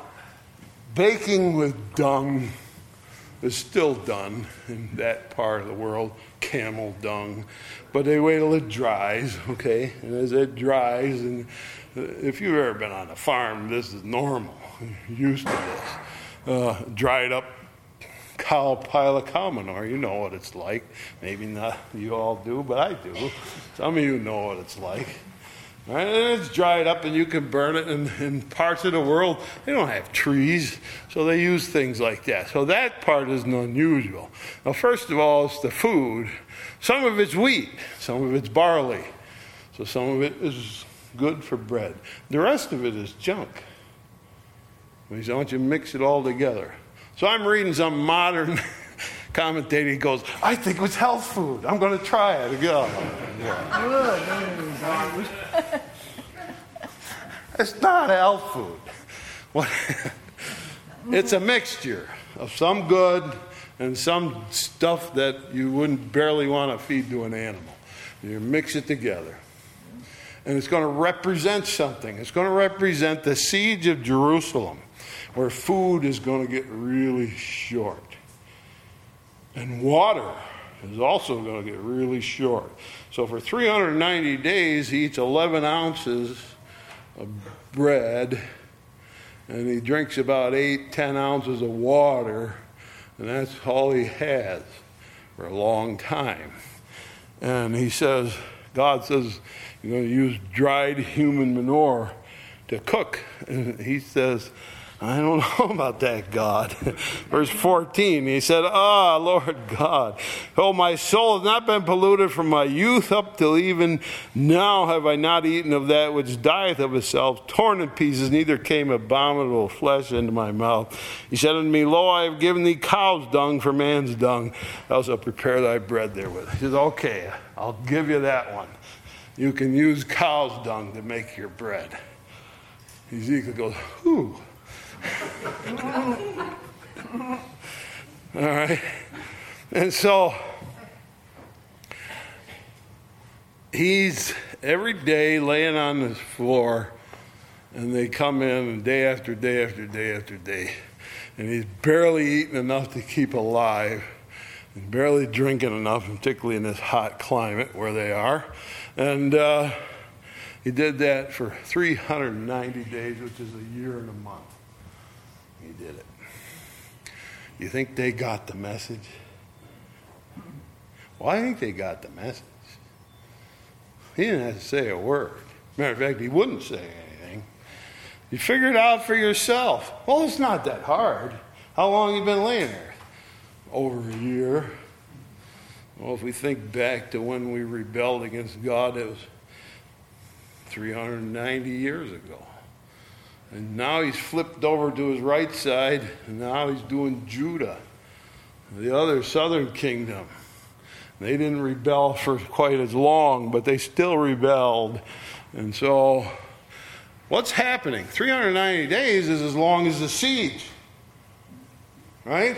baking with dung is still done in that part of the world, camel dung. But they wait till it dries, okay? And as it dries, and if you've ever been on a farm, this is normal. Used to this. Uh, dried up cow pile of cow manure, you know what it's like. Maybe not you all do, but I do. Some of you know what it's like. Right? And it's dried up and you can burn it. And in parts of the world, they don't have trees, so they use things like that. So that part isn't unusual. Now, first of all, it's the food. Some of it's wheat, some of it's barley. So some of it is good for bread. The rest of it is junk. He said, I want you to mix it all together? So I'm reading some modern commentator. He goes, I think it was health food. I'm going to try it. Go. it's not health food. What? it's a mixture of some good and some stuff that you wouldn't barely want to feed to an animal. You mix it together. And it's going to represent something. It's going to represent the siege of Jerusalem, where food is going to get really short. And water is also going to get really short. So for 390 days, he eats 11 ounces of bread, and he drinks about 8, 10 ounces of water, and that's all he has for a long time. And he says, God says, you're going to use dried human manure to cook. And he says, I don't know about that, God. Verse 14, he said, Ah, Lord God, oh, my soul has not been polluted from my youth up till even now have I not eaten of that which dieth of itself, torn in pieces, neither came abominable flesh into my mouth. He said unto me, Lo, I have given thee cow's dung for man's dung. Thou shalt prepare thy bread therewith. He says, Okay, I'll give you that one. You can use cow's dung to make your bread. Ezekiel goes, Whew. All right. And so he's every day laying on the floor, and they come in day after day after day after day, and he's barely eating enough to keep alive, and barely drinking enough, particularly in this hot climate where they are, and. Uh, he did that for 390 days, which is a year and a month. Did it. You think they got the message? Well, I think they got the message. He didn't have to say a word. Matter of fact, he wouldn't say anything. You figure it out for yourself. Well, it's not that hard. How long you been laying there? Over a year. Well, if we think back to when we rebelled against God, it was 390 years ago. And now he's flipped over to his right side, and now he's doing Judah, the other southern kingdom. They didn't rebel for quite as long, but they still rebelled. And so, what's happening? 390 days is as long as the siege. Right?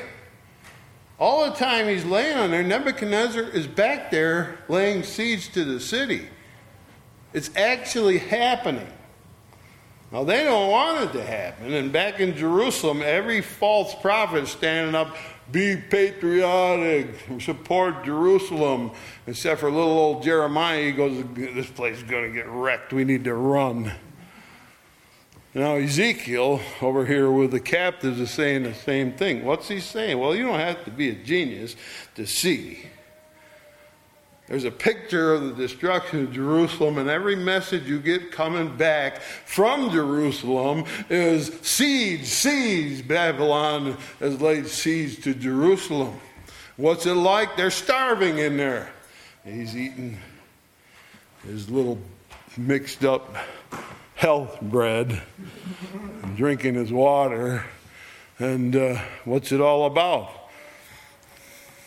All the time he's laying on there, Nebuchadnezzar is back there laying siege to the city. It's actually happening. Now, they don't want it to happen. And back in Jerusalem, every false prophet standing up, be patriotic, support Jerusalem. Except for little old Jeremiah, he goes, This place is going to get wrecked. We need to run. Now, Ezekiel over here with the captives is saying the same thing. What's he saying? Well, you don't have to be a genius to see there's a picture of the destruction of Jerusalem, and every message you get coming back from Jerusalem is siege, siege. Babylon has laid siege to Jerusalem. What's it like? They're starving in there. He's eating his little mixed up health bread drinking his water. And uh, what's it all about?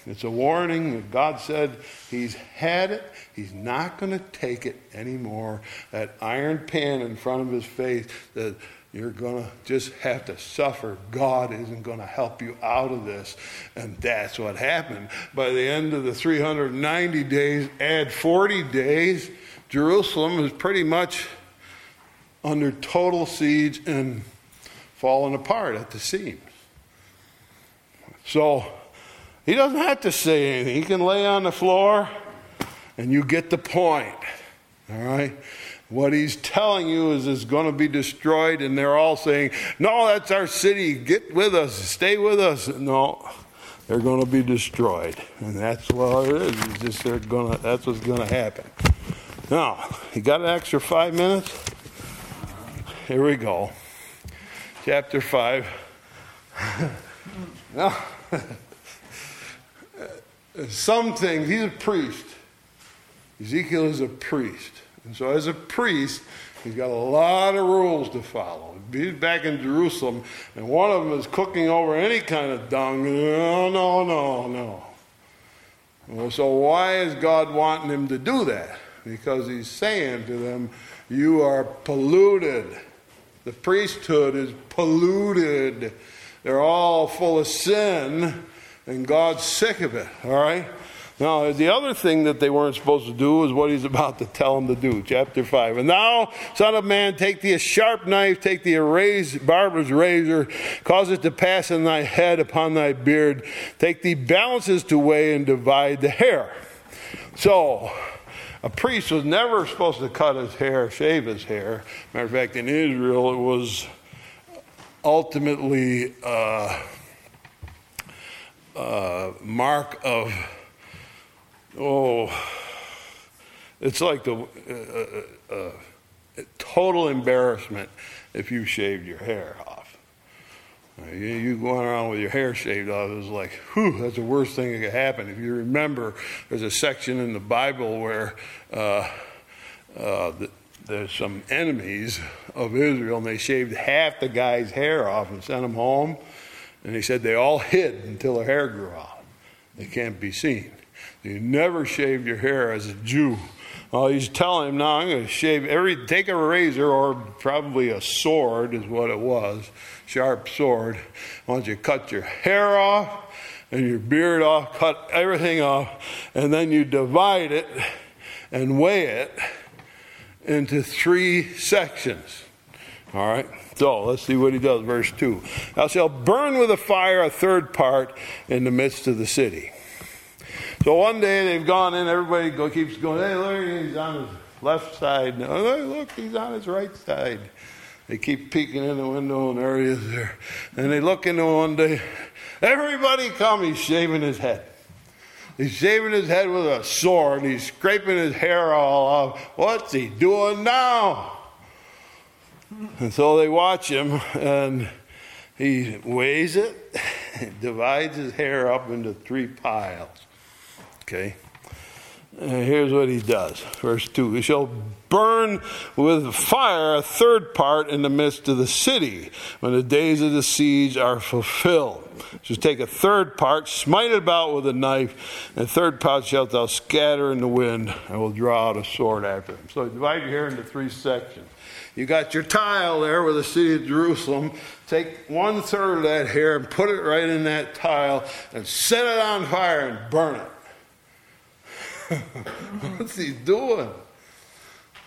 It's a warning that God said He's had it. He's not going to take it anymore. That iron pan in front of His face that you're going to just have to suffer. God isn't going to help you out of this. And that's what happened. By the end of the 390 days, add 40 days, Jerusalem is pretty much under total siege and falling apart at the seams. So, he doesn't have to say anything. He can lay on the floor and you get the point. All right? What he's telling you is it's going to be destroyed, and they're all saying, No, that's our city. Get with us. Stay with us. No, they're going to be destroyed. And that's what it is. It's just they're going to, that's what's going to happen. Now, you got an extra five minutes? Here we go. Chapter 5. now, some things, he's a priest. Ezekiel is a priest. And so, as a priest, he's got a lot of rules to follow. He's back in Jerusalem, and one of them is cooking over any kind of dung. No, no, no, no. Well, so, why is God wanting him to do that? Because he's saying to them, You are polluted. The priesthood is polluted. They're all full of sin and God's sick of it, all right? Now, the other thing that they weren't supposed to do is what he's about to tell them to do. Chapter 5. And now, Son of Man, take thee a sharp knife, take thee a razor, barber's razor, cause it to pass in thy head upon thy beard. Take thee balances to weigh and divide the hair. So, a priest was never supposed to cut his hair, shave his hair. Matter of fact, in Israel, it was ultimately. Uh, uh, mark of, oh, it's like the uh, uh, uh, total embarrassment if you shaved your hair off. You, you going around with your hair shaved off, is like, whew, that's the worst thing that could happen. If you remember, there's a section in the Bible where uh, uh, the, there's some enemies of Israel, and they shaved half the guy's hair off and sent him home. And he said they all hid until their hair grew out. They can't be seen. You never shaved your hair as a Jew. Well, he's telling him now, I'm going to shave every, take a razor or probably a sword is what it was, sharp sword. Don't you cut your hair off and your beard off, cut everything off, and then you divide it and weigh it into three sections. All right? So let's see what he does. Verse 2. Thou shalt burn with a fire a third part in the midst of the city. So one day they've gone in, everybody go, keeps going, hey, look, he's on his left side. No, look, he's on his right side. They keep peeking in the window and there he is there. And they look into one day, everybody come, he's shaving his head. He's shaving his head with a sword. He's scraping his hair all off. What's he doing now? And so they watch him, and he weighs it, divides his hair up into three piles. Okay? And here's what he does. Verse 2 He shall burn with fire a third part in the midst of the city when the days of the siege are fulfilled. So take a third part, smite it about with a knife, and a third part shalt thou scatter in the wind, and will draw out a sword after him. So divide your hair into three sections. You got your tile there with the city of Jerusalem. Take one third of that hair and put it right in that tile and set it on fire and burn it. What's he doing?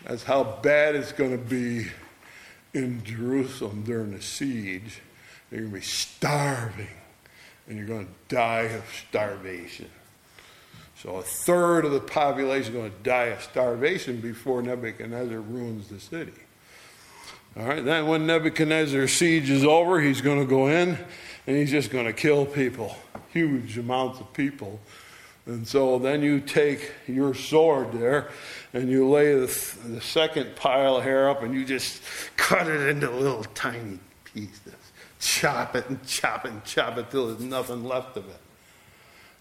That's how bad it's going to be in Jerusalem during the siege. You're going to be starving, and you're going to die of starvation. So a third of the population is going to die of starvation before Nebuchadnezzar ruins the city. All right, then when Nebuchadnezzar's siege is over, he's going to go in and he's just going to kill people, huge amounts of people. And so then you take your sword there and you lay the, the second pile of hair up and you just cut it into little tiny pieces. Chop it and chop it and chop it till there's nothing left of it.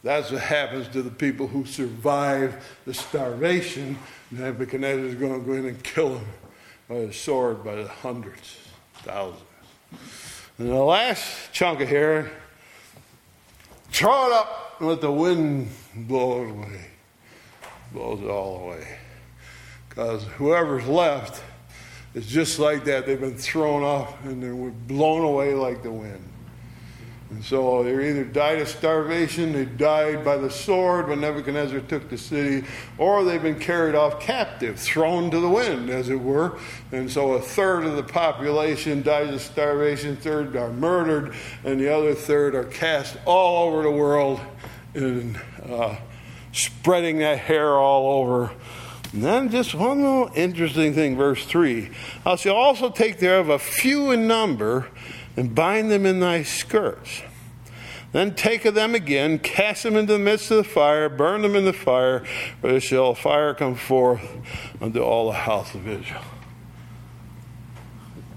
That's what happens to the people who survive the starvation. Nebuchadnezzar is going to go in and kill them by the sword by the hundreds, thousands. And the last chunk of hair, throw it up and let the wind blow it away. Blows it all away. Because whoever's left is just like that. They've been thrown off and they're blown away like the wind. And so they either died of starvation, they died by the sword when Nebuchadnezzar took the city, or they've been carried off captive, thrown to the wind, as it were. And so a third of the population dies of starvation, third are murdered, and the other third are cast all over the world and uh, spreading that hair all over. And then just one little interesting thing, verse 3. I shall also take thereof a few in number and bind them in thy skirts. Then take of them again, cast them into the midst of the fire, burn them in the fire, for there shall fire come forth unto all the house of Israel.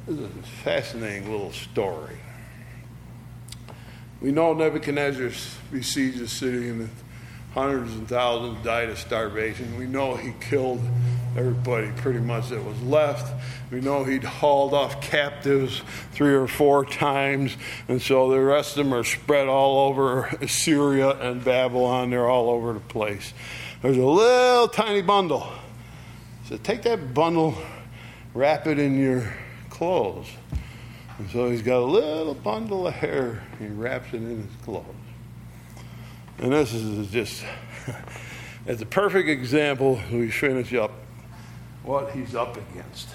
This is a fascinating little story. We know Nebuchadnezzar besieged the city and hundreds and thousands died of starvation. We know he killed everybody pretty much that was left. We know he'd hauled off captives three or four times, and so the rest of them are spread all over Assyria and Babylon. They're all over the place. There's a little tiny bundle. So take that bundle, wrap it in your clothes. And so he's got a little bundle of hair. He wraps it in his clothes. And this is just, it's a perfect example. We finish up what he's up against.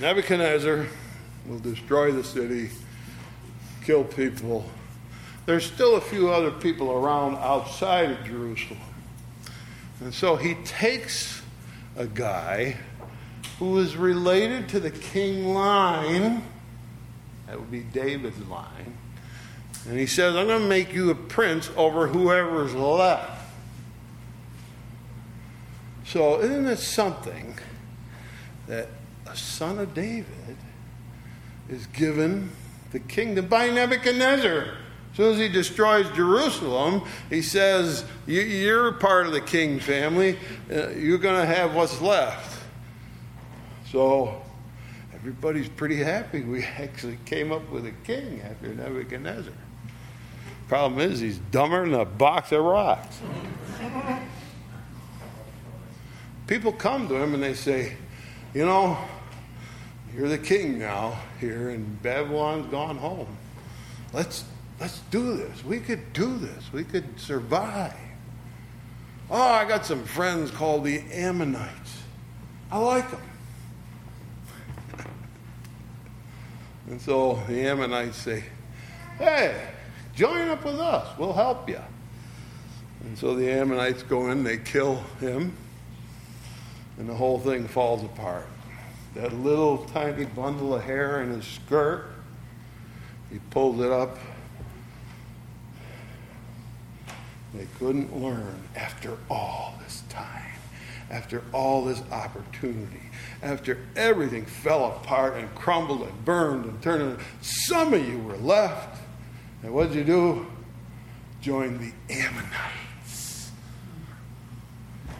Nebuchadnezzar will destroy the city, kill people. There's still a few other people around outside of Jerusalem. And so he takes a guy who is related to the king line, that would be David's line, and he says, I'm going to make you a prince over whoever's left. So, isn't it something that a son of David is given the kingdom by Nebuchadnezzar? As soon as he destroys Jerusalem, he says, You're part of the king family. Uh, you're going to have what's left. So, everybody's pretty happy. We actually came up with a king after Nebuchadnezzar. Problem is, he's dumber than a box of rocks. People come to him and they say, You know, you're the king now here, and Babylon's gone home. Let's, let's do this. We could do this. We could survive. Oh, I got some friends called the Ammonites. I like them. and so the Ammonites say, Hey, join up with us. We'll help you. And so the Ammonites go in, they kill him, and the whole thing falls apart. That little tiny bundle of hair in his skirt, he pulled it up. They couldn't learn after all this time, after all this opportunity, after everything fell apart and crumbled and burned and turned. Some of you were left. And what did you do? Join the Ammonites.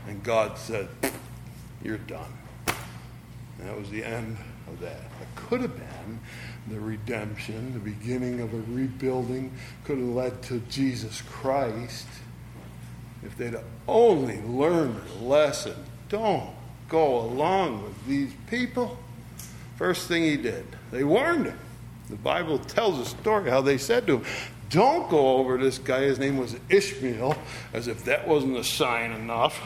And God said, You're done. And that was the end of that. It could have been the redemption, the beginning of a rebuilding, could have led to Jesus Christ if they'd only learned a lesson. Don't go along with these people. First thing he did, they warned him. The Bible tells a story how they said to him, Don't go over this guy. His name was Ishmael, as if that wasn't a sign enough.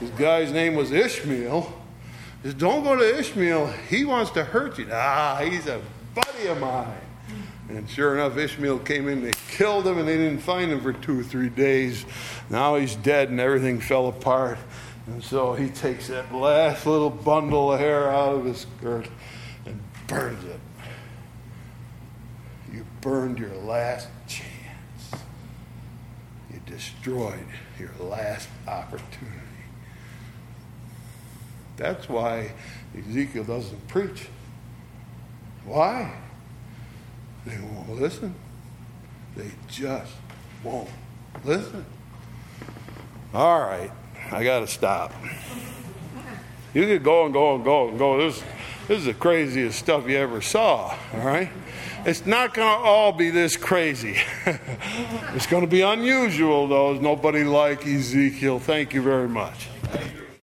This guy's name was Ishmael. Said, Don't go to Ishmael. He wants to hurt you. Ah, he's a buddy of mine. And sure enough, Ishmael came in, they killed him, and they didn't find him for two or three days. Now he's dead, and everything fell apart. And so he takes that last little bundle of hair out of his skirt and burns it. Burned your last chance. You destroyed your last opportunity. That's why Ezekiel doesn't preach. Why? They won't listen. They just won't listen. All right, I got to stop. You could go and go and go and go. This, this is the craziest stuff you ever saw, all right? It's not going to all be this crazy. it's going to be unusual, though. There's nobody like Ezekiel. Thank you very much.